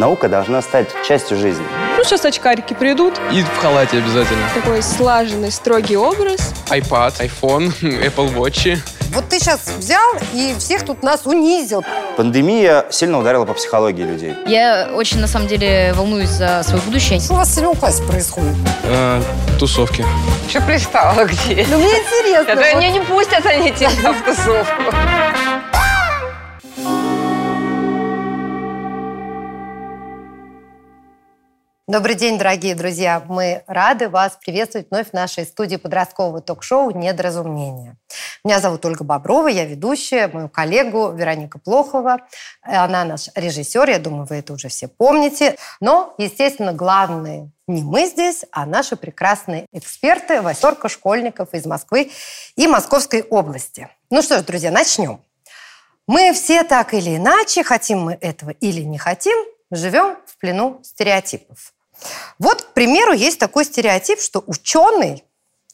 Наука должна стать частью жизни. Ну, сейчас очкарики придут. И в халате обязательно. Такой слаженный, строгий образ. iPad, iPhone, Apple Watch. Вот ты сейчас взял и всех тут нас унизил. Пандемия сильно ударила по психологии людей. Я очень, на самом деле, волнуюсь за свое будущее. Что у вас в седьмом классе происходит? Э, тусовки. Что пристала где? Ну, мне интересно. Это вот. мне не пустят они тебя в тусовку. Добрый день, дорогие друзья. Мы рады вас приветствовать вновь в нашей студии подросткового ток-шоу «Недоразумение». Меня зовут Ольга Боброва, я ведущая, мою коллегу Вероника Плохова. Она наш режиссер, я думаю, вы это уже все помните. Но, естественно, главные не мы здесь, а наши прекрасные эксперты, восьмерка школьников из Москвы и Московской области. Ну что ж, друзья, начнем. Мы все так или иначе, хотим мы этого или не хотим, живем в плену стереотипов. Вот, к примеру, есть такой стереотип, что ученый,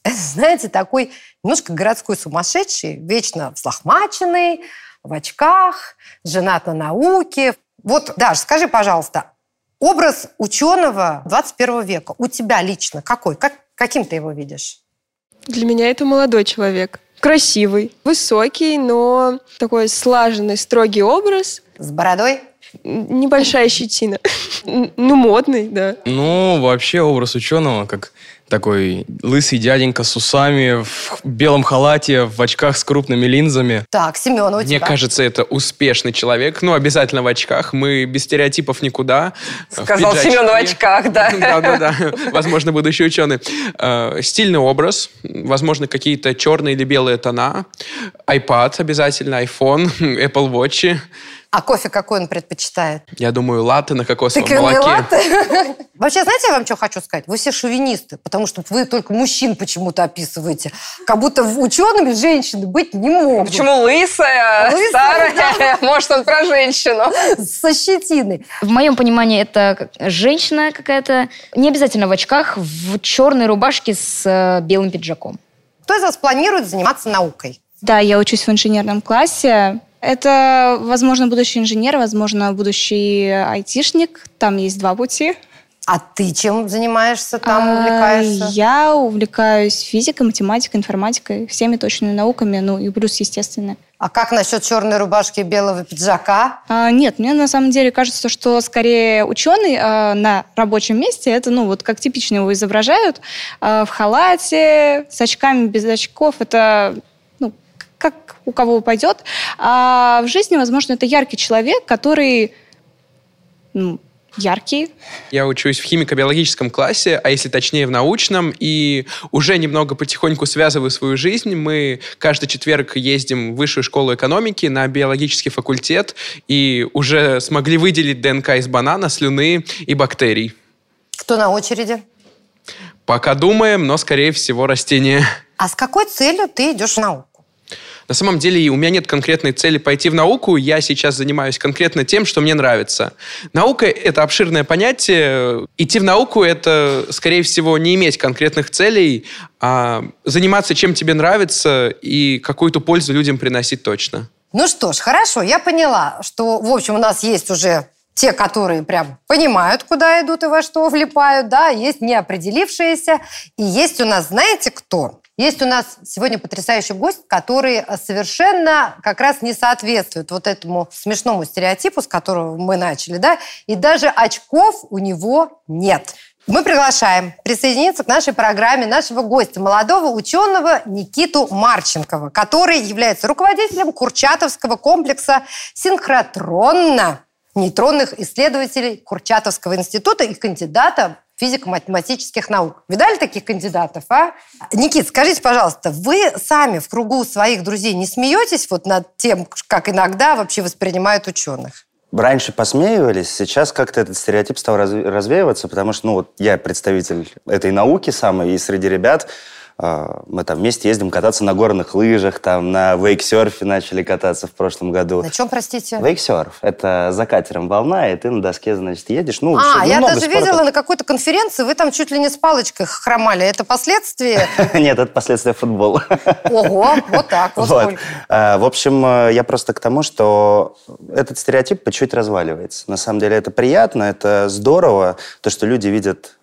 это, знаете, такой немножко городской сумасшедший, вечно взлохмаченный, в очках, женат на науке. Вот, Даш, скажи, пожалуйста, образ ученого 21 века у тебя лично какой? Как, каким ты его видишь? Для меня это молодой человек. Красивый, высокий, но такой слаженный, строгий образ. С бородой? Небольшая щетина. Ну, модный, да. Ну, вообще образ ученого, как такой лысый дяденька с усами, в белом халате, в очках с крупными линзами. Так, Семен, у Мне тебя? кажется, это успешный человек. Ну, обязательно в очках. Мы без стереотипов никуда. Сказал. Семен в очках, да. Да-да-да. Возможно, будущий ученый. Э, Стильный образ. Возможно, какие-то черные или белые тона. iPad обязательно, iPhone, Apple Watch. А кофе какой он предпочитает? Я думаю, латте на кокосовом Тыквенный молоке. латте? Вообще, знаете, я вам что хочу сказать? Вы все шовинисты, потому что вы только мужчин почему-то описываете. Как будто учеными женщины быть не могут. Почему лысая, Лысая, старая? Может, он про женщину? Со щетиной. В моем понимании это женщина какая-то, не обязательно в очках, в черной рубашке с э, белым пиджаком. Кто из вас планирует заниматься наукой? Да, я учусь в инженерном классе. Это, возможно, будущий инженер, возможно, будущий айтишник. Там есть два пути. А ты чем занимаешься там, А, увлекаешься? Я увлекаюсь физикой, математикой, информатикой, всеми точными науками, ну и плюс, естественно. А как насчет черной рубашки и белого пиджака? А, нет, мне на самом деле кажется, что скорее ученый а, на рабочем месте, это, ну, вот как типично его изображают, а, в халате, с очками, без очков, это, у кого пойдет. А в жизни, возможно, это яркий человек, который, ну, яркий, Я учусь в химико-биологическом классе, а если точнее в научном, и уже немного потихоньку связываю свою жизнь. Мы каждый четверг ездим в высшую школу экономики на биологический факультет и уже смогли выделить ДНК из банана, слюны и бактерий. Кто на очереди? Пока думаем, но, скорее всего, растения. А с какой целью ты идешь в науку? На самом деле у меня нет конкретной цели пойти в науку. Я сейчас занимаюсь конкретно тем, что мне нравится. Наука — это обширное понятие. Идти в науку — это, скорее всего, не иметь конкретных целей, а заниматься чем тебе нравится и какую-то пользу людям приносить точно. Ну что ж, хорошо, я поняла, что, в общем, у нас есть уже те, которые прям понимают, куда идут и во что влипают, да, есть неопределившиеся, и есть у нас, знаете, кто? Есть у нас сегодня потрясающий гость, который совершенно как раз не соответствует вот этому смешному стереотипу, с которого мы начали, да, и даже очков у него нет. Мы приглашаем присоединиться к нашей программе нашего гостя, молодого ученого Никиту Марченкова, который является руководителем Курчатовского комплекса синхротронно нейтронных исследователей Курчатовского института и кандидата физико-математических наук. Видали таких кандидатов, а? Никит, скажите, пожалуйста, вы сами в кругу своих друзей не смеетесь вот над тем, как иногда вообще воспринимают ученых? Раньше посмеивались, сейчас как-то этот стереотип стал раз- развеиваться, потому что, ну, вот я представитель этой науки самой, и среди ребят Мы там вместе ездим кататься на горных лыжах, там на вейксерфе начали кататься в прошлом году. На чем, простите? Вейксерф – это за катером волна, и ты на доске, значит, едешь. Ну, А, я много даже спорта. видела на какой-то конференции, вы там чуть ли не с палочкой хромали. Это последствия? Нет, это последствия футбола. Ого, вот так, вот. А, В общем, э, я просто к тому, что этот стереотип по чуть разваливается. На самом деле это приятно, это здорово, то, что люди видят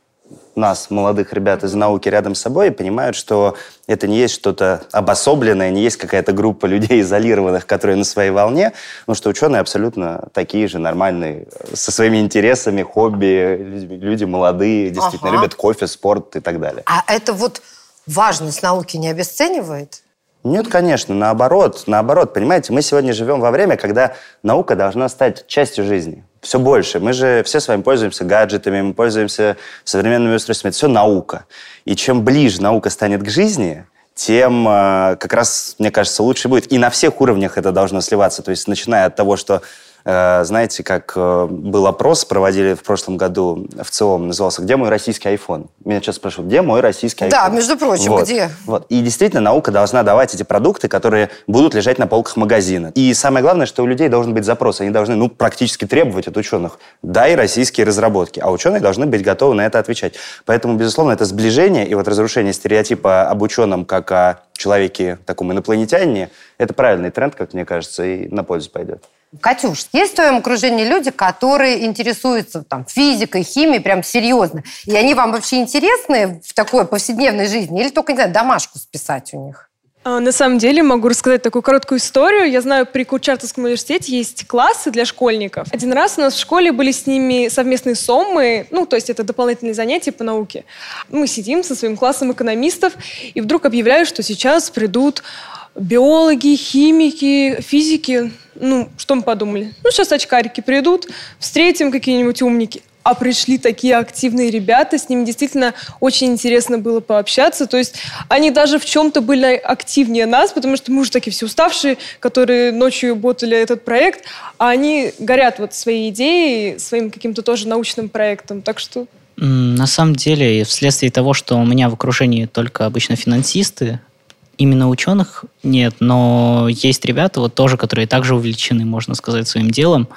нас, молодых ребят из науки, рядом с собой и понимают, что это не есть что-то обособленное, не есть какая-то группа людей изолированных, которые на своей волне, но что ученые абсолютно такие же нормальные, со своими интересами, хобби, люди, люди молодые, действительно Ага. любят кофе, спорт и так далее. А это вот важность науки не обесценивает? Нет, конечно, наоборот, наоборот, понимаете, мы сегодня живем во время, когда наука должна стать частью жизни. Все больше. Мы же все с вами пользуемся гаджетами, мы пользуемся современными устройствами. Это все наука. И чем ближе наука станет к жизни, тем э, как раз, мне кажется, лучше будет. И на всех уровнях это должно сливаться. То есть начиная от того, что знаете, как э, был опрос, проводили в прошлом году в ЦИОМ, назывался «Где мой российский iPhone?». Меня сейчас спрашивают, где мой российский iPhone? Да, между прочим, Вот. где? Вот. И действительно, наука должна давать эти продукты, которые будут лежать на полках магазина. И самое главное, что у людей должен быть запрос. Они должны ну, практически требовать от ученых. Дай российские разработки. А ученые должны быть готовы на это отвечать. Поэтому, безусловно, это сближение и вот разрушение стереотипа об ученом как о человеке, таком инопланетянине, это правильный тренд, как мне кажется, и на пользу пойдет. Катюш, есть в твоем окружении люди, которые интересуются там, физикой, химией прям серьезно? И они вам вообще интересны в такой повседневной жизни? Или только, не знаю, домашку списать у них? А, На самом деле могу рассказать такую короткую историю. Я знаю, при Курчатовском университете есть классы для школьников. Один раз у нас в школе были с ними совместные соммы, ну, то есть это дополнительные занятия по науке. Мы сидим со своим классом экономистов, и вдруг объявляют, что сейчас придут биологи, химики, физики. Ну, что мы подумали? Ну, сейчас очкарики придут, встретим какие-нибудь умники. А пришли такие активные ребята, с ними действительно очень интересно было пообщаться. То есть они даже в чем-то были активнее нас, потому что мы уже такие все уставшие, которые ночью ботали этот проект, а они горят вот своей идеей, своим каким-то тоже научным проектом. Так что На самом деле, вследствие того, что у меня в окружении только обычно финансисты, именно ученых нет, но есть ребята вот тоже, которые также увлечены, можно сказать, своим делом.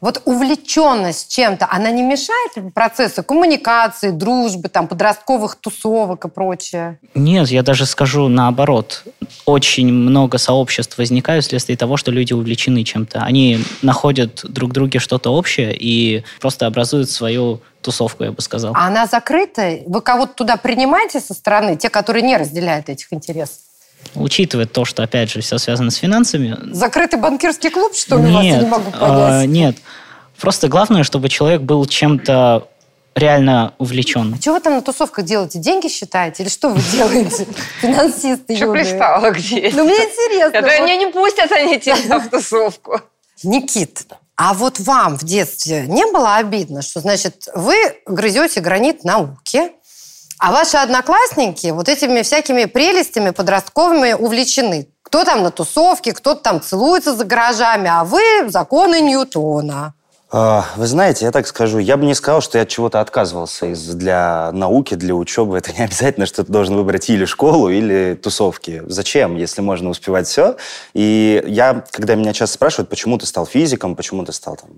Вот увлеченность чем-то, она не мешает процессу коммуникации, дружбы, там, подростковых тусовок и прочее? Нет, я даже скажу наоборот. Очень много сообществ возникают вследствие того, что люди увлечены чем-то. Они находят друг в друге что-то общее и просто образуют свою тусовку, я бы сказал. А она закрыта? Вы кого-то туда принимаете со стороны, те, которые не разделяют этих интересов? Учитывая то, что, опять же, все связано с финансами, Закрытый банкирский клуб, что ли, у вас? Я Нет, не могу а, понять. нет. Просто главное, чтобы человек был чем-то реально увлечен. Что вы там на тусовках делаете? Деньги считаете? Или что вы делаете? Финансисты Что пристала где? Ну, мне интересно. Это они не пустят они тебя в тусовку. Никит, а вот вам в детстве не было обидно, что, значит, вы грызете гранит науки, а ваши одноклассники вот этими всякими прелестями подростковыми увлечены? Кто там на тусовке, кто-то там целуется за гаражами, а вы законы Ньютона. А, Вы знаете, я так скажу, я бы не сказал, что я от чего-то отказывался из, для науки, для учебы. Это не обязательно, что ты должен выбрать или школу, или тусовки. Зачем, если можно успевать все? И я, когда меня часто спрашивают, почему ты стал физиком, почему ты стал там,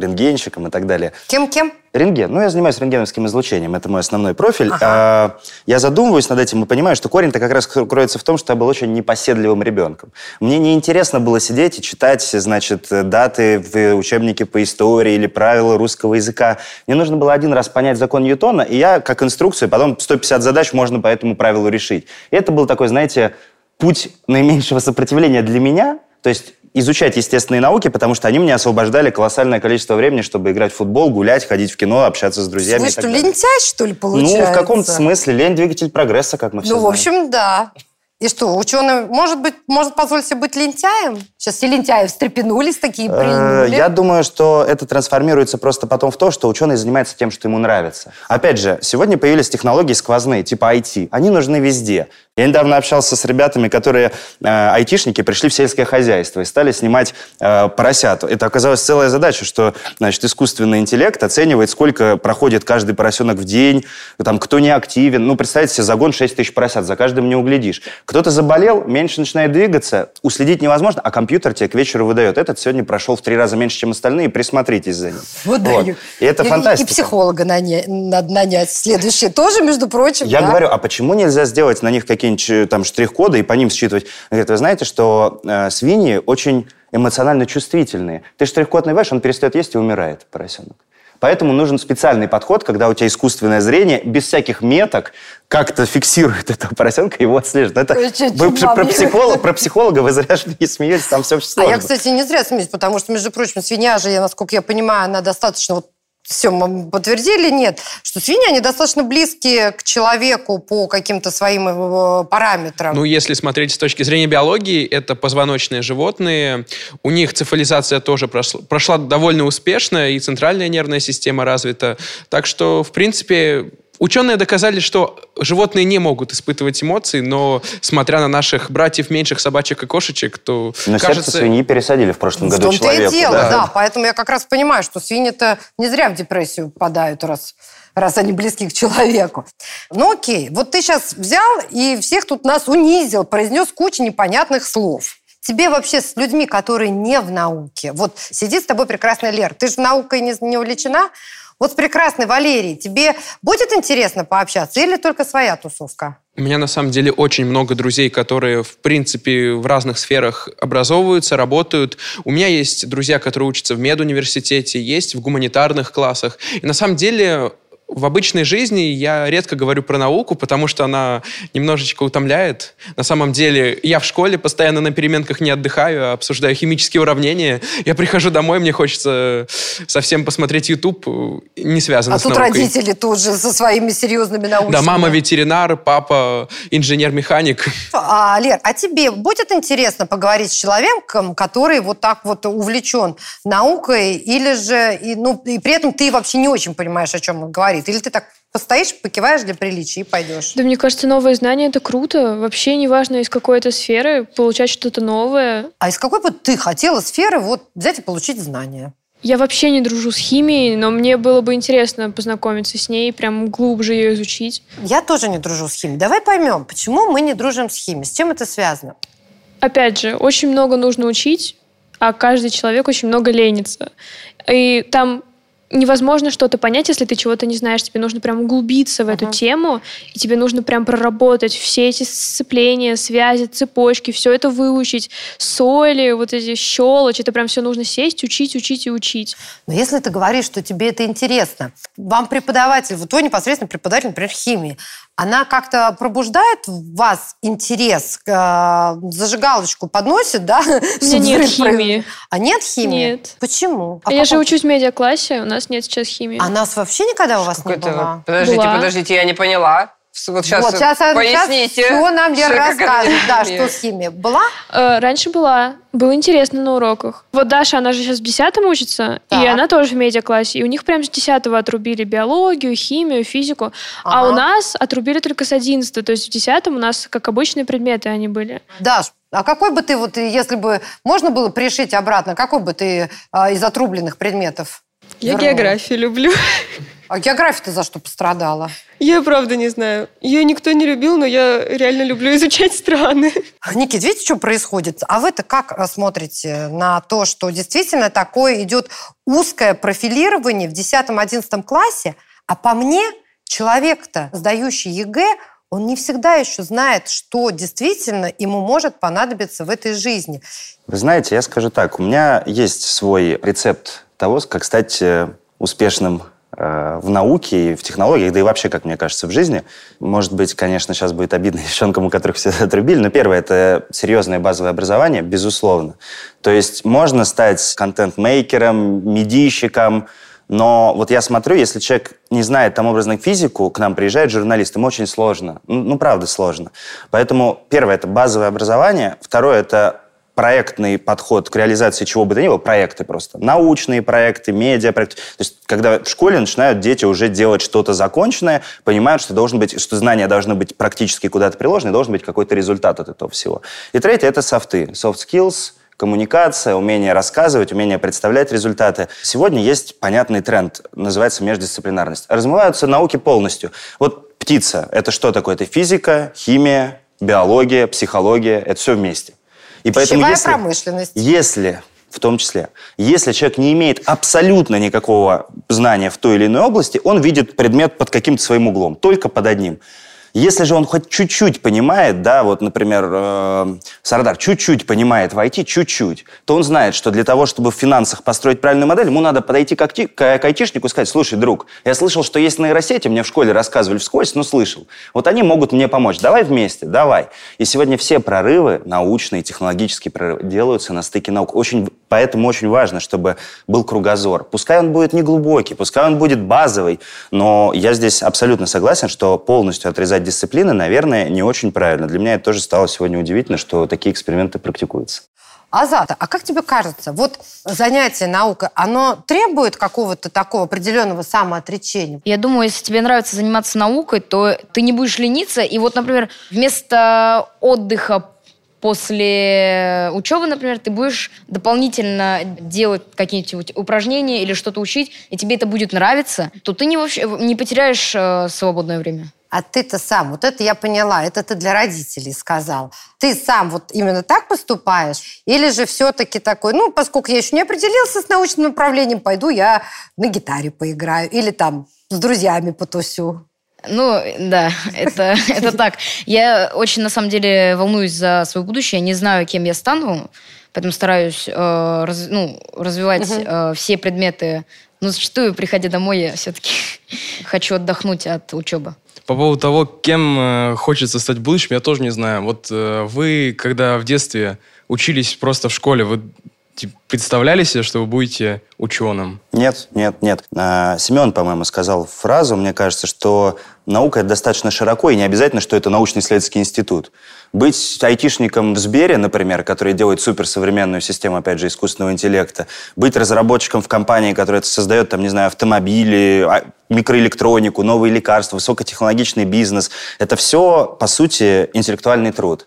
рентгенщиком и так далее, Кем-кем? Рентген. Ну, я занимаюсь рентгеновским излучением. Это мой основной профиль. Ага. А, я задумываюсь над этим и понимаю, что корень-то как раз кроется в том, что я был очень непоседливым ребенком. Мне неинтересно было сидеть и читать, значит, даты в учебнике по истории или правила русского языка. Мне нужно было один раз понять закон Ньютона, и я, как инструкцию, потом 150 задач можно по этому правилу решить. И это был такой, знаете, путь наименьшего сопротивления для меня. То есть изучать естественные науки, потому что они мне освобождали колоссальное количество времени, чтобы играть в футбол, гулять, ходить в кино, общаться с друзьями. Вы что, лентяй, что ли, получается? Ну, в каком-то смысле лень двигатель прогресса, как мы все Ну, в знаем. общем, да. И что, ученый может быть, может позволить себе быть лентяем? Сейчас все лентяи встрепенулись такие, Э. Я думаю, что это трансформируется просто потом в то, что ученый занимается тем, что ему нравится. Опять же, сегодня появились технологии сквозные, типа IT. Они нужны везде. Я недавно общался с ребятами, которые э, айтишники, пришли в сельское хозяйство и стали снимать э, поросят. Это оказалась целая задача, что значит, искусственный интеллект оценивает, сколько проходит каждый поросенок в день, там, кто не активен. Ну, представьте себе, загон 6 тысяч поросят, за каждым не углядишь. Кто-то заболел, меньше начинает двигаться, уследить невозможно, а компьютер тебе к вечеру выдает. Этот сегодня прошел в три раза меньше, чем остальные, присмотритесь за ним. Вот Вот. И это И- фантастика. И психолога наня- надо нанять. Следующее тоже, между прочим. Я да? говорю, а почему нельзя сделать на них какие-нибудь э, там штрих-коды и по ним считывать? Говорит, вы знаете, что э, свиньи очень эмоционально чувствительные. Ты штрих-код набиваешь, он перестает есть и умирает, поросенок. Поэтому нужен специальный подход, когда у тебя искусственное зрение, без всяких меток, как-то фиксирует этого поросенка и его отслеживает. Это, вы про, вам? психолога, про психолога вы зря не смеетесь, там все очень А сложно. я, кстати, не зря смеюсь, потому что, между прочим, свинья же, насколько я понимаю, она достаточно вот все подтвердили, нет, что свиньи, они достаточно близкие к человеку по каким-то своим э, параметрам. Ну, если смотреть с точки зрения биологии, это позвоночные животные. У них цифализация тоже прошла, прошла довольно успешно, и центральная нервная система развита. Так что, в принципе, ученые доказали, что животные не могут испытывать эмоции, но, смотря на наших братьев меньших собачек и кошечек, то Но кажется... свиньи пересадили в прошлом в году том-то человеку. и дело, да. Поэтому я как раз понимаю, что свиньи-то не зря в депрессию попадают, раз раз они близки к человеку. Ну окей, вот ты сейчас взял и всех тут нас унизил, произнес кучу непонятных слов. Тебе вообще с людьми, которые не в науке, вот сидит с тобой прекрасная Лера, ты же наукой не, не увлечена, вот с прекрасной Валерией тебе будет интересно пообщаться или только своя тусовка? У меня на самом деле очень много друзей, которые, в принципе, в разных сферах образовываются, работают. У меня есть друзья, которые учатся в медуниверситете, есть в гуманитарных классах. И на самом деле в обычной жизни я редко говорю про науку, потому что она немножечко утомляет. На самом деле я в школе постоянно на переменках не отдыхаю, а обсуждаю химические уравнения. Я прихожу домой, мне хочется совсем посмотреть YouTube, не связано А с тут наукой. родители тут же со своими серьезными научными. Да, мама ветеринар, папа инженер-механик. А, Лер, а тебе будет интересно поговорить с человеком, который вот так вот увлечен наукой, или же, и, ну, и при этом ты вообще не очень понимаешь, о чем он говорит? Или ты так постоишь, покиваешь для приличия и пойдешь? Да мне кажется, новые знания это круто. Вообще неважно из какой это сферы, получать что-то новое. А из какой бы ты хотела сферы вот взять и получить знания? Я вообще не дружу с химией, но мне было бы интересно познакомиться с ней, прям глубже ее изучить. Я тоже не дружу с химией. Давай поймем, почему мы не дружим с химией, с чем это связано? Опять же, очень много нужно учить, а каждый человек очень много ленится. И там невозможно что-то понять, если ты чего-то не знаешь. Тебе нужно прям углубиться в эту Ага. тему, и тебе нужно прям проработать все эти сцепления, связи, цепочки, все это выучить. Соли, вот эти щелочь, это прям все нужно сесть, учить, учить и учить. Но если ты говоришь, что тебе это интересно, вам преподаватель, вот твой непосредственно преподаватель, например, химии, она как-то пробуждает в вас интерес, э, зажигалочку подносит, да? У меня нет химии. А нет химии? Нет. Почему? А я же какой- учусь в медиаклассе, у нас нет сейчас химии. А нас вообще никогда у вас не было? Подождите, Была. подождите, я не поняла. Вот сейчас, вот сейчас, поясните. все нам как рассказывает. Да, что с химией. Была? Э, Раньше была. Было интересно на уроках. Вот Даша, она же сейчас в 10 учится, Так. и она тоже в медиаклассе. И у них прям с 10 отрубили биологию, химию, физику. А Ага. у нас отрубили только с 11 То есть в 10 у нас как обычные предметы они были. Даш, а какой бы ты, вот, если бы можно было пришить обратно, какой бы ты а, из отрубленных предметов? Я вернула? географию люблю. А география-то за что пострадала? Я правда не знаю. Ее никто не любил, но я реально люблю изучать страны. Никит, видите, что происходит? А вы-то как э, смотрите на то, что действительно такое идет узкое профилирование в 10-11 классе, а по мне человек-то, сдающий ЕГЭ, он не всегда еще знает, что действительно ему может понадобиться в этой жизни. Вы знаете, я скажу так, у меня есть свой рецепт того, как стать э, успешным э, в науке и в технологиях, да и вообще, как мне кажется, в жизни. Может быть, конечно, сейчас будет обидно девчонкам, у которых все отрубили, но первое – это серьезное базовое образование, безусловно. То есть можно стать контент-мейкером, медийщиком, но вот я смотрю, если человек не знает там образно физику, к нам приезжает журналист, ему очень сложно. Ну, ну, правда, сложно. Поэтому первое – это базовое образование. Второе – это проектный подход к реализации чего бы то ни было, проекты просто, научные проекты, медиапроекты. То есть, когда в школе начинают дети уже делать что-то законченное, понимают, что должен быть, что знания должны быть практически куда-то приложены, должен быть какой-то результат от этого всего. И третье – это софты, soft skills, коммуникация, умение рассказывать, умение представлять результаты. Сегодня есть понятный тренд, называется междисциплинарность. Размываются науки полностью. Вот птица – это что такое? Это физика, химия, биология, психология – это все вместе. И поэтому Пищевая если, промышленность. если, в том числе, если человек не имеет абсолютно никакого знания в той или иной области, он видит предмет под каким-то своим углом, только под одним. Если же он хоть чуть-чуть понимает, да, вот, например, э, Сардар чуть-чуть понимает в IT, чуть-чуть, то он знает, что для того, чтобы в финансах построить правильную модель, ему надо подойти к, акти- к к айтишнику и сказать, слушай, друг, я слышал, что есть нейросети, мне в школе рассказывали вскользь, но слышал. Вот они могут мне помочь. Давай вместе, давай. И сегодня все прорывы, научные, технологические прорывы, делаются на стыке наук. Очень, поэтому очень важно, чтобы был кругозор. Пускай он будет не глубокий, пускай он будет базовый, но я здесь абсолютно согласен, что полностью отрезать дисциплины, наверное, не очень правильно. Для меня это тоже стало сегодня удивительно, что такие эксперименты практикуются. Азата, а как тебе кажется, вот занятие наукой, оно требует какого-то такого определенного самоотречения? Я думаю, если тебе нравится заниматься наукой, то ты не будешь лениться. И вот, например, вместо отдыха после учебы, например, ты будешь дополнительно делать какие-нибудь упражнения или что-то учить, и тебе это будет нравиться, то ты не, вообще, не потеряешь э, свободное время. А ты-то сам, вот это я поняла, это ты для родителей сказал. Ты сам вот именно так поступаешь? Или же все-таки такой, ну, поскольку я еще не определился с научным направлением, пойду я на гитаре поиграю или там с друзьями потусю? Ну, да, это, это так. Я очень, на самом деле, волнуюсь за свое будущее. Я не знаю, кем я стану, поэтому стараюсь э, раз- ну, развивать э, все предметы. Но зачастую, приходя домой, я все-таки хочу отдохнуть от учебы. По поводу того, кем э, хочется стать в будущем, я тоже не знаю. Вот э, вы, когда в детстве учились просто в школе, вы типа, представляли себе, что вы будете ученым? Нет, нет, нет. А, Семен, по-моему, сказал фразу, мне кажется, что наука это достаточно широко, и не обязательно, что это научно-исследовательский институт. Быть айтишником в Сбере, например, который делает суперсовременную систему, опять же, искусственного интеллекта, быть разработчиком в компании, которая создает, там, не знаю, автомобили, а- микроэлектронику, новые лекарства, высокотехнологичный бизнес, это все, по сути, интеллектуальный труд.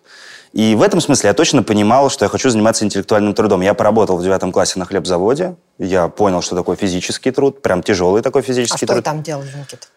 И в этом смысле я точно понимал, что я хочу заниматься интеллектуальным трудом. Я поработал в девятом классе на хлебзаводе, я понял, что такое физический труд, прям тяжелый такой А физический что вы труд. там делали, Никита?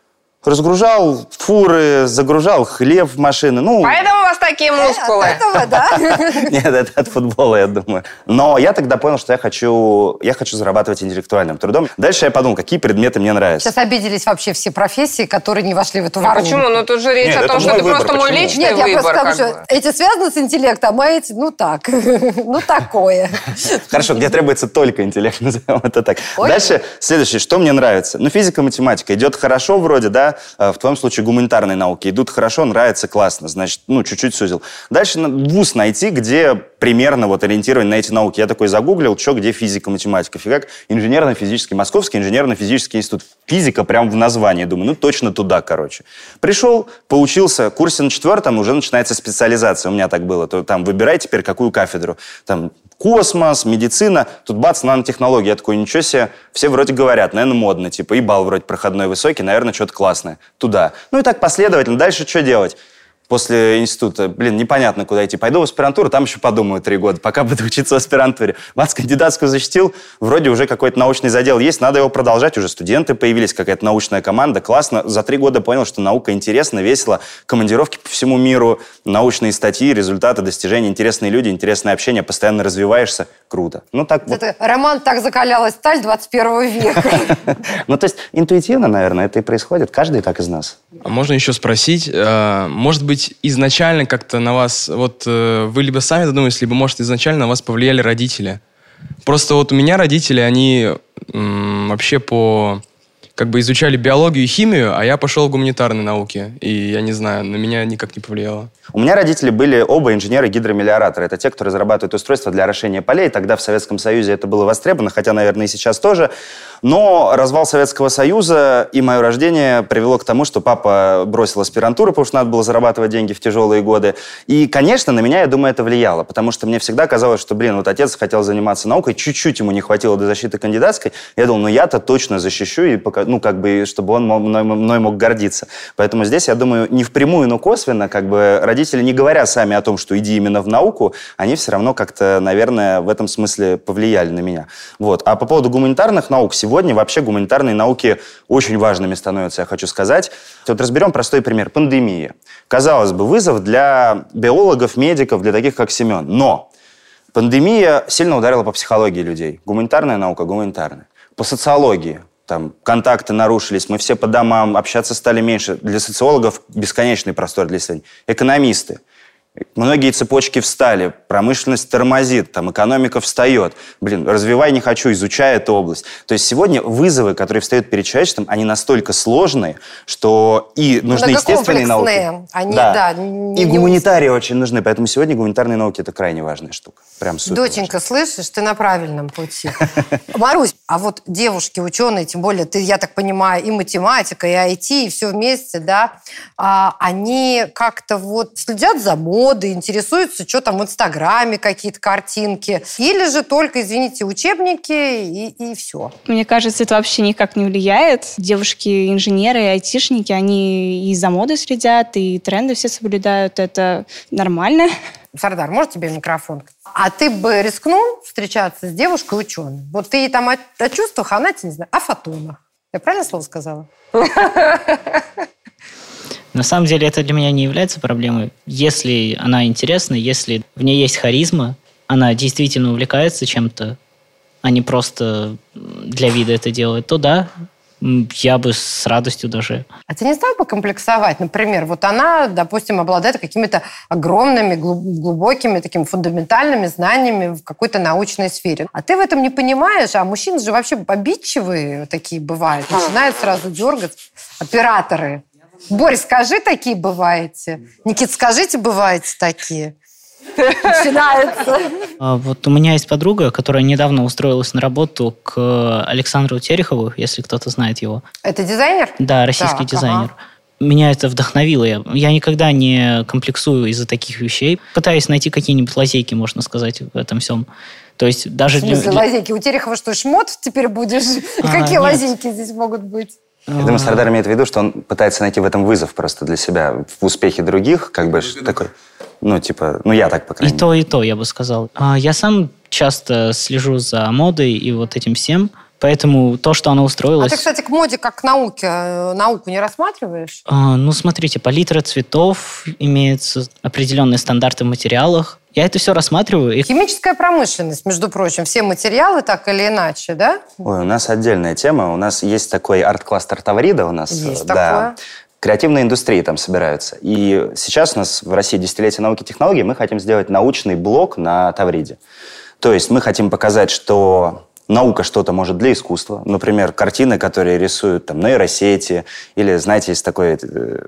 Разгружал фуры, загружал хлеб в машины. Ну, Поэтому у вас такие мускулы. От этого, да? нет, это от футбола, я думаю. Но я тогда понял, что я хочу, я хочу зарабатывать интеллектуальным трудом. Дальше я подумал, какие предметы мне нравятся. Сейчас обиделись вообще все профессии, которые не вошли в эту А воронку. почему? Ну тут же речь Нет, о том, что мой это выбор, просто мой почему? личный Нет, я выбор. просто скажу, как что бы. эти связаны с интеллектом, а эти, ну так, ну такое. Хорошо, где требуется только интеллект, назовем это так. Ой. Дальше, следующее, что мне нравится? Ну, физика, математика идет хорошо вроде, да, э, в твоем случае гуманитарные науки идут хорошо, нравится, классно, значит, ну, чуть-чуть сузил. Дальше вуз найти, где примерно вот ориентирован на эти науки. Я такой загуглил, что, где физика, математика. Фигак, инженерно-физический, Московский инженерно-физический институт. Физика прям в названии, думаю, ну, точно туда, короче. Пришел, поучился, курсе на четвертом уже начинается специализация. У меня так было. То там выбирай теперь какую кафедру. Там космос, медицина. Тут бац, нанотехнология. Я такой, ничего себе, все вроде говорят, наверное, модно. Типа, и балл вроде проходной высокий, наверное, что-то классное. Туда. Ну и так последовательно. Дальше что делать? После института, блин, непонятно, куда идти. Пойду в аспирантуру, там еще подумаю три года, пока буду учиться в аспирантуре. Бац, кандидатскую защитил, вроде уже какой-то научный задел есть, надо его продолжать, уже студенты появились, какая-то научная команда, классно. За три года понял, что наука интересна, весело, командировки по всему миру, научные статьи, результаты, достижения, интересные люди, интересное общение, постоянно развиваешься, круто. Ну так вот. Это роман «Так закалялась сталь 21 века». Ну то есть интуитивно, наверное, это и происходит, каждый так из нас. А можно еще спросить, э, может быть, изначально как-то на вас, вот э, вы либо сами додумались, либо, может, изначально на вас повлияли родители? Просто вот у меня родители, они м, вообще по как бы изучали биологию и химию, а я пошел в гуманитарные науки. И я не знаю, на меня никак не повлияло. У меня родители были оба инженеры-гидромелиораторы. Это те, кто разрабатывают устройства для орошения полей. Тогда в Советском Союзе это было востребовано, хотя, наверное, и сейчас тоже. Но развал Советского Союза и мое рождение привело к тому, что папа бросил аспирантуру, потому что надо было зарабатывать деньги в тяжелые годы. И, конечно, на меня, я думаю, это влияло, потому что мне всегда казалось, что, блин, вот отец хотел заниматься наукой, чуть-чуть ему не хватило до защиты кандидатской. Я думал, ну я-то точно защищу, и пока, ну как бы, чтобы он мной, мной мог гордиться. Поэтому здесь, я думаю, не впрямую, но косвенно, как бы родители, не говоря сами о том, что иди именно в науку, они все равно как-то, наверное, в этом смысле повлияли на меня. Вот. А по поводу гуманитарных наук, сегодня вообще гуманитарные науки очень важными становятся, я хочу сказать. Вот разберем простой пример. Пандемия. Казалось бы, вызов для биологов, медиков, для таких, как Семен. Но пандемия сильно ударила по психологии людей. Гуманитарная наука, гуманитарная. По социологии там контакты нарушились, мы все по домам, общаться стали меньше. Для социологов бесконечный простор для исследований. Экономисты. Многие цепочки встали, промышленность тормозит, там экономика встает. Блин, развивай не хочу, изучай эту область. То есть сегодня вызовы, которые встают перед человечеством, они настолько сложные, что и нужны естественные науки. Они, да. да, и не- гуманитарии очень нужны. Поэтому сегодня гуманитарные науки это крайне важная штука. Прям супер. Доченька, слышишь, ты на правильном пути. Марусь, а вот девушки, ученые, тем более, ты, я так понимаю, и математика, и IT, и все вместе, да, а, они как-то вот следят за модой, интересуются, что там в Инстаграме, какие-то картинки, или же только, извините, учебники и, и все. Мне кажется, это вообще никак не влияет. Девушки-инженеры и айтишники, они и за модой следят, и тренды все соблюдают. Это нормально. Сардар, может тебе микрофон? А ты бы рискнул встречаться с девушкой ученой? Вот ты ей там о, о чувствах, а она тебе, не знаю, о фотонах. Я правильно слово сказала? На самом деле это для меня не является проблемой. Если она интересна, если в ней есть харизма, она действительно увлекается чем-то, а не просто для вида это делает, то да, я бы с радостью даже. А ты не стал бы комплексовать? Например, вот она, допустим, обладает какими-то огромными, глуб- глубокими, такими фундаментальными знаниями в какой-то научной сфере. А ты в этом не понимаешь, а мужчины же вообще обидчивые такие бывают. Начинают сразу дергать. Операторы. Борь, скажи, такие бываете? Никит, скажите, бываете такие? Начинается. А Вот у меня есть подруга, которая недавно устроилась на работу к Александру Терехову, если кто-то знает его. Это дизайнер? Да, российский Так, дизайнер. ага. Меня это вдохновило. Я, я никогда не комплексую из-за таких вещей. Пытаюсь найти какие-нибудь лазейки, можно сказать, в этом всем. То есть даже В смысле, для- для- лазейки? У Терехова что, шмот теперь будешь? А, Какие нет. лазейки здесь могут быть? Я думаю, Сардар имеет в виду, что он пытается найти в этом вызов просто для себя в успехе других, как бы такой, ну, типа, ну, я так, по И крайней мере. то, и то, я бы сказал. А, Я сам часто слежу за модой и вот этим всем, поэтому то, что она А устроилась... ты, кстати, к моде как к науке, э, науку не рассматриваешь? А, Ну, смотрите, палитра цветов, имеются определенные стандарты в материалах. Я это все рассматриваю. И Химическая промышленность, между прочим, все материалы так или иначе, да? Ой, у нас отдельная тема. У нас есть такой арт-кластер Таврида у нас. Есть э, такое. Креативные индустрии там собираются. И сейчас у нас в России десятилетие науки и технологий. Мы хотим сделать научный блок на Тавриде. То есть мы хотим показать, что наука что-то может для искусства. Например, картины, которые рисуют там нейросети. Или, знаете, есть такой... э,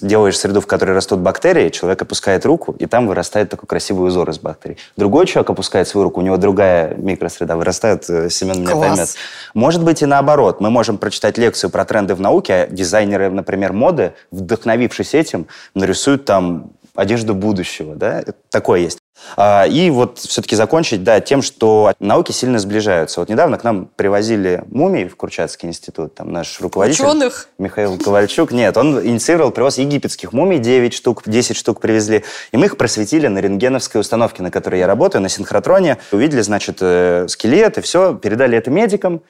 делаешь среду, в которой растут бактерии, человек опускает руку, и там вырастает такой красивый узор из бактерий. Другой человек опускает свою руку, у него другая микросреда вырастает. э, Семен меня Класс. поймет. Может быть и наоборот. Мы можем прочитать лекцию про тренды в науке, а дизайнеры, например, моды, вдохновившись этим, нарисуют там одежду будущего. Да? Такое есть. А, И вот все-таки закончить да, тем, что науки сильно сближаются. Вот недавно к нам привозили мумии в Курчатский институт, там наш руководитель. Ученых? Михаил Ковальчук. Нет, он инициировал привоз египетских мумий, 9 штук, 10 штук привезли. И мы их просветили на рентгеновской установке, на которой я работаю, на синхротроне. Увидели, значит, э, скелет, и все, передали это медикам.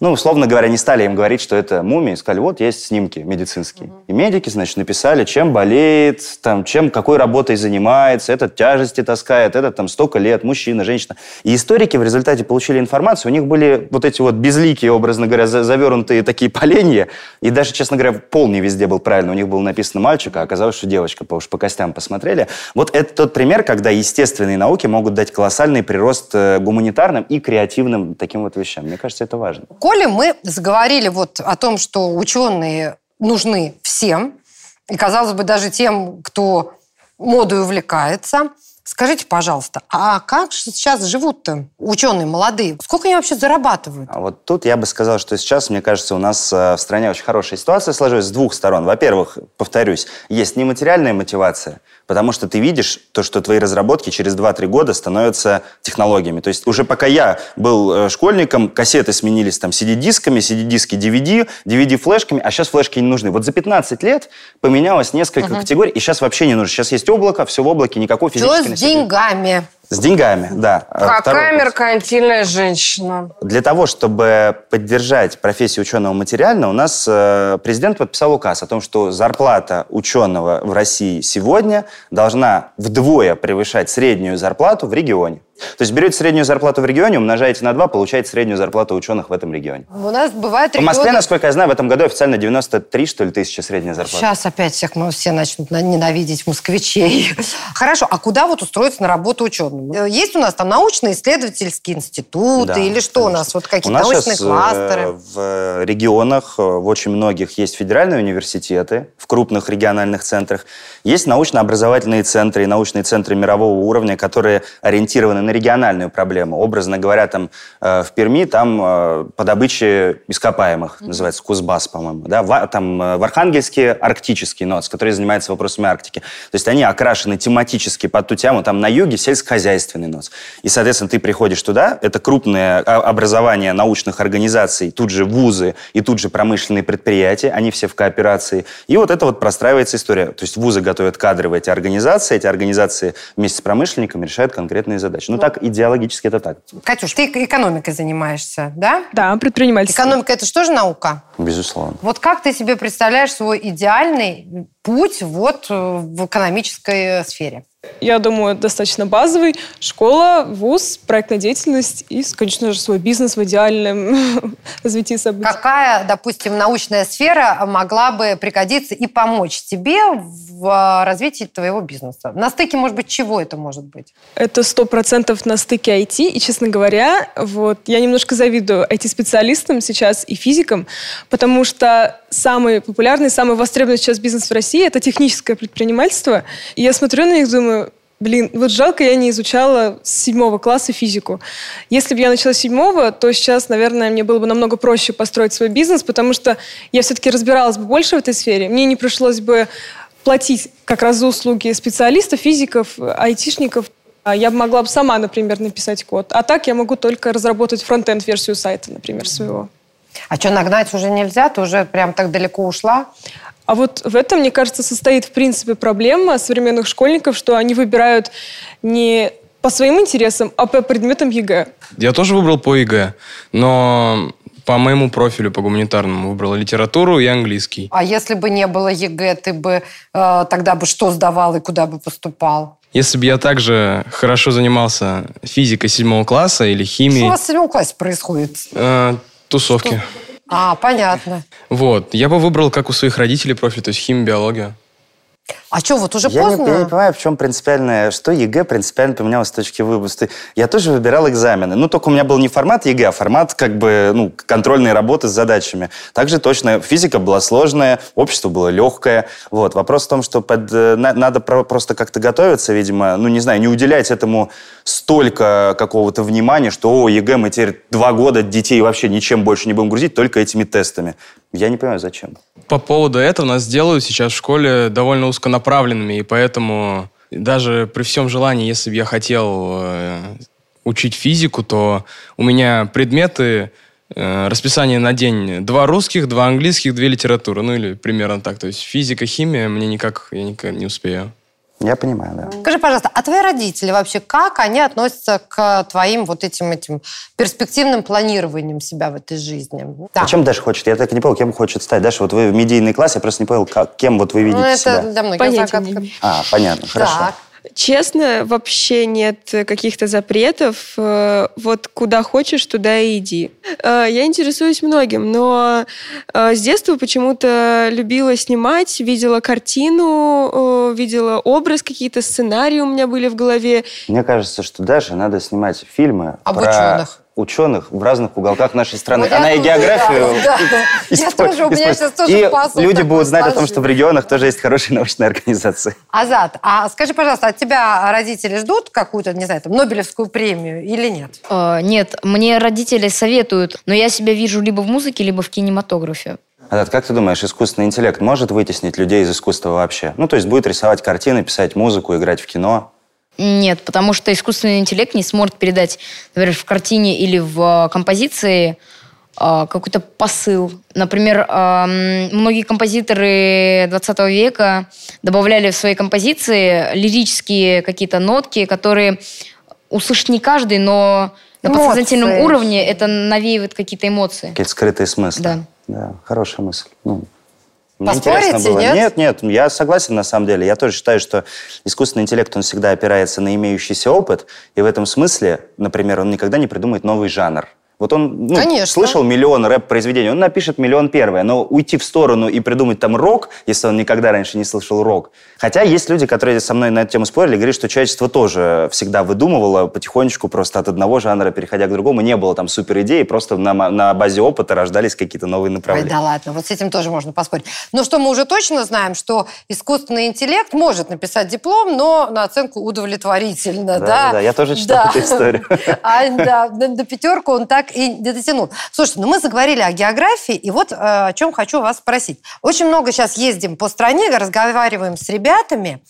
Ну, условно говоря, не стали им говорить, что это мумии, сказали, вот есть снимки медицинские. И медики, значит, написали, чем болеет, там, чем, какой работой занимается, этот тяжести таскает, этот там столько лет, мужчина, женщина. И историки в результате получили информацию, у них были вот эти вот безликие, образно говоря, за- завернутые такие поленья, и даже, честно говоря, пол не везде был правильно, у них было написано мальчик, а оказалось, что девочка, потому что по костям посмотрели. Вот это тот пример, когда естественные науки могут дать колоссальный прирост э, гуманитарным и креативным таким вот вещам. Мне кажется, это важно. Коли мы заговорили вот о том, что ученые нужны всем, и, казалось бы, даже тем, кто модой увлекается, Скажите, пожалуйста, а как же сейчас живут-то ученые молодые? Сколько они вообще зарабатывают? А вот тут я бы сказал, что сейчас, мне кажется, у нас э, в стране очень хорошая ситуация сложилась с двух сторон. Во-первых, повторюсь, есть нематериальная мотивация, потому что ты видишь то, что твои разработки через 2-3 года становятся технологиями. То есть уже пока я был э, школьником, кассеты сменились там CD-дисками, CD-диски DVD, DVD-флешками, а сейчас флешки не нужны. Вот за 15 лет поменялось несколько Мгм. категорий, и сейчас вообще не нужно. Сейчас есть облако, все в облаке, никакой физической с деньгами? С деньгами, да. Второй Какая меркантильная женщина. Для того, чтобы поддержать профессию ученого материально, у нас э, президент подписал указ о том, что зарплата ученого в России сегодня должна вдвое превышать среднюю зарплату в регионе. То есть берете среднюю зарплату в регионе, умножаете на 2, получаете среднюю зарплату ученых в этом регионе. У нас бывает В Москве, регионы- насколько я знаю, в этом году официально 93, что ли, тысячи средняя зарплата. Сейчас опять всех мы все начнут на- ненавидеть москвичей. Хорошо, а куда вот устроиться на работу ученым? Э, Есть у нас там научно-исследовательские институты Да, или что у нас? Вот какие-то научные щас, э, кластеры? в регионах, э, в очень многих есть федеральные университеты, в крупных региональных центрах. Есть научно-образовательные центры и научные центры мирового уровня, которые ориентированы на региональную проблему. Образно говоря, там э, в Перми там э, по добыче ископаемых, называется Кузбасс, по-моему. Да? В, там э, в Архангельске арктический НОЦ, который занимается вопросами Арктики. То есть они окрашены тематически под ту тему. Там на юге сельскохозяйственный НОЦ. И, соответственно, ты приходишь туда, это крупное а, образование научных организаций, тут же вузы и тут же промышленные предприятия, они все в кооперации. И вот это вот простраивается история. То есть вузы готовят кадры в эти организации, эти организации вместе с промышленниками решают конкретные задачи. Ну так, идеологически это так. Катюш, ты экономикой занимаешься, да? Да, предпринимательство. Экономика – это что же наука? Безусловно. Вот как ты себе представляешь свой идеальный путь вот э, в экономической сфере? Я думаю, достаточно базовый. Школа, вуз, проектная деятельность и, конечно же, свой бизнес в идеальном развитии событий. Какая, допустим, научная сфера могла бы пригодиться и помочь тебе в э, развитии твоего бизнеса? На стыке, может быть, чего это может быть? Это сто процентов на стыке IT. И, честно говоря, вот я немножко завидую IT-специалистам сейчас и физикам, потому что самый популярный, самый востребованный сейчас бизнес в России – это техническое предпринимательство. И я смотрю на них, думаю, Блин, вот жалко, я не изучала с седьмого класса физику. Если бы я начала с седьмого, то сейчас, наверное, мне было бы намного проще построить свой бизнес, потому что я все-таки разбиралась бы больше в этой сфере. Мне не пришлось бы платить как раз за услуги специалистов, физиков, айтишников. А Я бы могла бы сама, например, написать код. А так я могу только разработать фронтенд-версию сайта, например, своего. А что, нагнать уже нельзя? Ты уже прям так далеко ушла? А вот в этом, мне кажется, состоит, в принципе, проблема современных школьников, что они выбирают не по своим интересам, а по предметам ЕГЭ. Я тоже выбрал по ЕГЭ, но по моему профилю, по гуманитарному, выбрал литературу и английский. А если бы не было ЕГЭ, ты бы э, тогда бы что сдавал и куда бы поступал? Если бы я также хорошо занимался физикой седьмого класса или Что у химией, вас в седьмом классе происходит? э, тусовки. А, понятно. Вот. Я бы выбрал, как у своих родителей, профиль, то есть химия, биология. А что, вот уже я поздно? Не, я не понимаю, в чем принципиальное, что ЕГЭ принципиально поменялось с точки выпуска. Я тоже выбирал экзамены. Ну, только у меня был не формат ЕГЭ, а формат как бы, ну, контрольной работы с задачами. Также точно физика была сложная, общество было легкое. Вот. Вопрос в том, что под, э, на- надо про- просто как-то готовиться, видимо, ну, не знаю, не уделять этому столько какого-то внимания, что, о, ЕГЭ, мы теперь два года детей вообще ничем больше не будем грузить, только этими тестами. Я не понимаю, зачем. По поводу этого нас делают сейчас в школе довольно узконаправленными, и поэтому даже при всем желании, если бы я хотел э, учить физику, то у меня предметы, э, расписание на день два русских, два английских, две литературы, ну или примерно так. То есть физика, химия мне никак, я никак не успею. Я понимаю, да. Скажи, пожалуйста, а твои родители вообще, как они относятся к твоим вот этим, этим перспективным планированием себя в этой жизни? Да. А чем Даша хочет? Я так и не понял, кем хочет стать. Даша, вот вы в медийный класс, я просто не понял, как- кем вот вы видите Ну, это себя. для многих Понятия А, понятно, хорошо. Так. Честно, вообще нет каких-то запретов. Э, Вот куда хочешь, туда и иди. Э, Я интересуюсь многим, но э, с детства почему-то любила снимать, видела картину, видела образ, какие-то сценарии у меня были в голове. Мне кажется, что Даше надо снимать фильмы Об про... ученых. Ученых в разных уголках нашей страны. Вот я Она и географию... да, да. Я тоже, у меня сейчас тоже И люди будут знать о том, что в регионах тоже есть хорошие научные организации. Азат, а скажи, пожалуйста, от тебя родители ждут какую-то, не знаю, там, Нобелевскую премию или нет? Э, Нет, мне родители советуют, но я себя вижу либо в музыке, либо в кинематографе. Азат, как ты думаешь, искусственный интеллект может вытеснить людей из искусства вообще? Ну, то есть будет рисовать картины, писать музыку, играть в кино? Нет, потому что искусственный интеллект не сможет передать, например, в картине или в э, композиции э, какой-то посыл. Например, многие композиторы 20 века добавляли в свои композиции лирические какие-то нотки, которые услышит не каждый, но на Эмоции. подсознательном уровне это навеивает какие-то эмоции. Какие-то скрытые смыслы? Да. Да, хорошая мысль. Ну, мне Поспорите, интересно было. нет? Нет, нет, я согласен на самом деле. Я тоже считаю, что искусственный интеллект, он всегда опирается на имеющийся опыт, и в этом смысле, например, он никогда не придумает новый жанр. Вот он ну, Конечно. слышал миллион рэп-произведений, он напишет миллион первое, но уйти в сторону и придумать там рок, если он никогда раньше не слышал рок. Хотя есть люди, которые со мной на эту тему спорили, говорят, что человечество тоже всегда выдумывало потихонечку просто от одного жанра, переходя к другому. Не было там супер идеи, просто на, на базе опыта рождались какие-то новые Ой, направления. да ладно, вот с этим тоже можно поспорить. Но что мы уже точно знаем, что искусственный интеллект может написать диплом, но на оценку удовлетворительно, да? Да, да, я тоже читал Да. эту историю. А да, до, до пятерку он так и не дотянул. Слушайте, ну мы заговорили о географии, и вот э, о чем хочу вас спросить. Очень много сейчас ездим по стране, разговариваем с ребятами,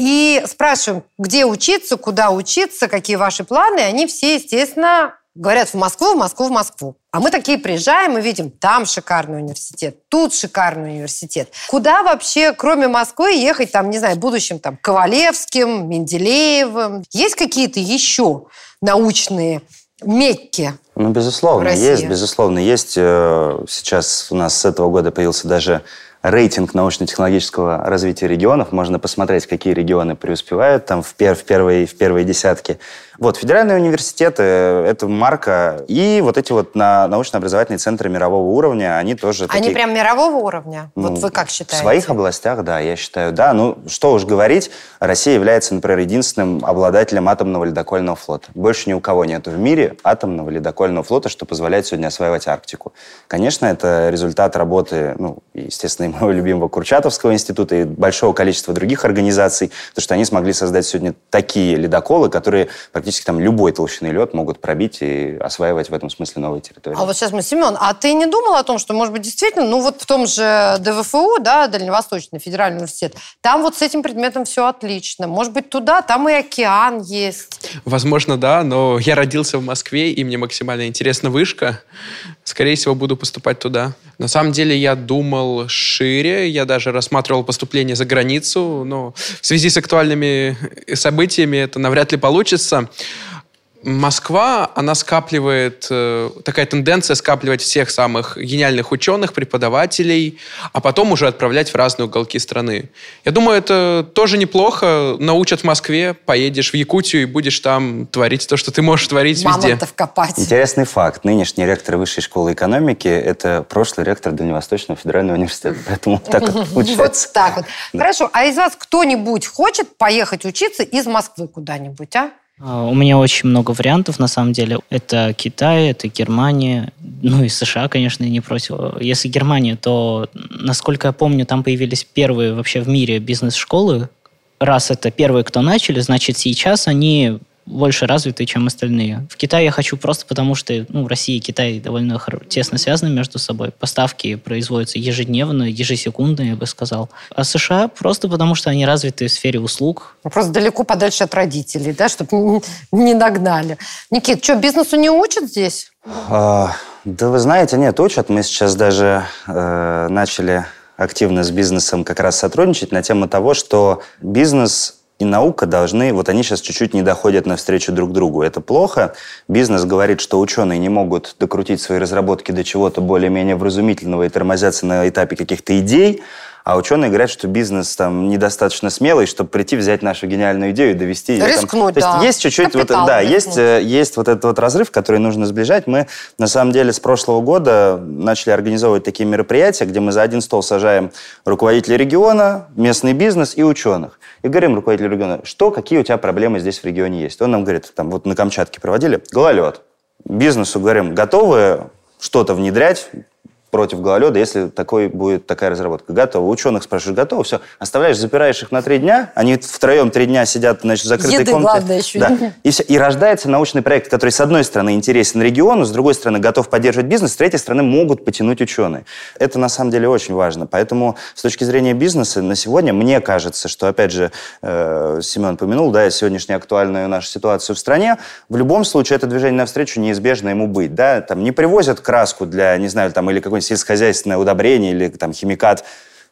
и спрашиваем, где учиться, куда учиться, какие ваши планы. И они все, естественно, говорят в Москву, в Москву, в Москву. А мы такие приезжаем и видим, там шикарный университет, тут шикарный университет. Куда вообще, кроме Москвы, ехать, там, не знаю, будущим там Ковалевским, Менделеевым? Есть какие-то еще научные мекки? Ну, безусловно, есть, безусловно, есть. Э, Сейчас у нас с этого года появился даже рейтинг научно-технологического развития регионов. Можно посмотреть, какие регионы преуспевают там в, пер- в, первой, в первой десятке. Вот, федеральные университеты – это марка. И вот эти вот на, научно-образовательные центры мирового уровня, они тоже Они такие... прям мирового уровня? Ну, вот вы как В считаете? своих областях, да, я считаю, да. Ну, что уж говорить, Россия является, например, единственным обладателем атомного ледокольного флота. Больше ни у кого нет в мире атомного ледокольного флота, что позволяет сегодня осваивать Арктику. Конечно, это результат работы, ну, естественно, и моего любимого Курчатовского института и большого количества других организаций, то, что они смогли создать сегодня такие ледоколы, которые практически там любой толщины лед могут пробить и осваивать в этом смысле новые территории. А вот сейчас мы, Семен, а ты не думал о том, что, может быть, действительно, ну вот в том же ДВФУ, да, Дальневосточный федеральный университет, там вот с этим предметом все отлично. Может быть, туда, там и океан есть. Возможно, да, но я родился в Москве, и мне максимально интересна вышка. Скорее всего, буду поступать туда. На самом деле, я думал шире, я даже рассматривал поступление за границу, но в связи с актуальными событиями это навряд ли получится. Москва, она скапливает, э, такая тенденция скапливать всех самых гениальных ученых, преподавателей, а потом уже отправлять в разные уголки страны. Я думаю, это тоже неплохо. Научат в Москве, поедешь в Якутию и будешь там творить то, что ты можешь творить везде. Мамонтов копать. Интересный факт. Нынешний ректор Высшей школы экономики – это прошлый ректор Дальневосточного федерального университета. Поэтому так вот Вот получается. так вот. Хорошо, а из вас кто-нибудь хочет поехать учиться из Москвы куда-нибудь, а? А, У меня очень много вариантов, на самом деле. Это Китай, это Германия, ну и США, конечно, не против. Если Германия, то, насколько я помню, там появились первые вообще в мире бизнес-школы. Раз это первые, кто начали, значит, сейчас они больше развиты, чем остальные. В Китай я хочу просто потому, что ну, Россия и Китай довольно тесно связаны между собой. Поставки производятся ежедневно, ежесекундно, я бы сказал. А США просто потому, что они развиты в сфере услуг, Ну, Просто далеко подальше от родителей, да, чтобы не нагнали. Никит, что, бизнесу не учат здесь? А, Да вы знаете, нет, учат. Мы сейчас даже э, начали активно с бизнесом как раз сотрудничать на тему того, что бизнес и наука должны, вот они сейчас чуть-чуть не доходят навстречу друг другу. Это плохо. Бизнес говорит, что ученые не могут докрутить свои разработки до чего-то более-менее вразумительного и тормозятся на этапе каких-то идей. А ученые говорят, что бизнес там недостаточно смелый, чтобы прийти, взять нашу гениальную идею и довести ее. там. Рискнуть, То есть да. есть чуть-чуть вот, да, рискнуть. есть э, есть вот этот вот разрыв, который нужно сближать. Мы, на самом деле, с прошлого года начали организовывать такие мероприятия, где мы за один стол сажаем руководителей региона, местный бизнес и ученых. И говорим руководителю региона, что, какие у тебя проблемы здесь в регионе есть. Он нам говорит, там вот на Камчатке проводили, гололед. бизнесу говорим, готовы что-то внедрять, против гололеда, если такой будет такая разработка. Готово. Ученых спрашиваешь, готово, все. Оставляешь, запираешь их на три дня, они втроем три дня сидят значит, в закрытой Еды, комнате. главное, еще. Да. И, все. и рождается научный проект, который, с одной стороны, интересен региону, с другой стороны, готов поддерживать бизнес, с третьей стороны, могут потянуть ученые. Это, на самом деле, очень важно. Поэтому, с точки зрения бизнеса, на сегодня, мне кажется, что, опять же, э, Семен помянул, да, сегодняшнюю актуальную нашу ситуацию в стране, в любом случае, это движение навстречу неизбежно ему быть, да, там не привозят краску для, не знаю, там, или какой-нибудь сельскохозяйственное удобрение или там химикат.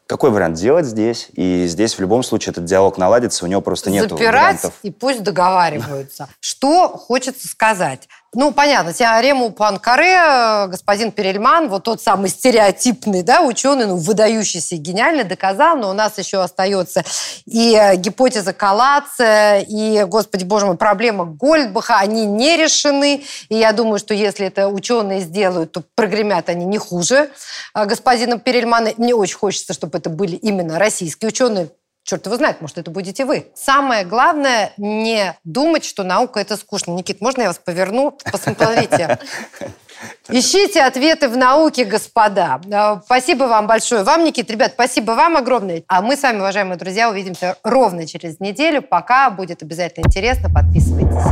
Какой вариант делать здесь? И здесь в любом случае этот диалог наладится, у него просто нет Запирать вариантов. и пусть договариваются. Что хочется сказать? Ну, понятно, теорему Панкаре, э, господин Перельман, вот тот самый стереотипный да, ученый, ну, выдающийся и гениальный, доказал, но у нас еще остается и э, гипотеза Калаца, и, господи боже мой, проблема Гольдбаха, они не решены, и я думаю, что если это ученые сделают, то прогремят они не хуже э, господина Перельмана. Мне очень хочется, чтобы это были именно российские ученые, Черт его знает, может, это будете вы. Самое главное, не думать, что наука – это скучно. Никит, можно я вас поверну? Посмотрите. Ищите ответы в науке, господа. А, Спасибо вам большое. Вам, Никит, ребят, спасибо вам огромное. А мы с вами, уважаемые друзья, увидимся ровно через неделю. Пока будет обязательно интересно, подписывайтесь.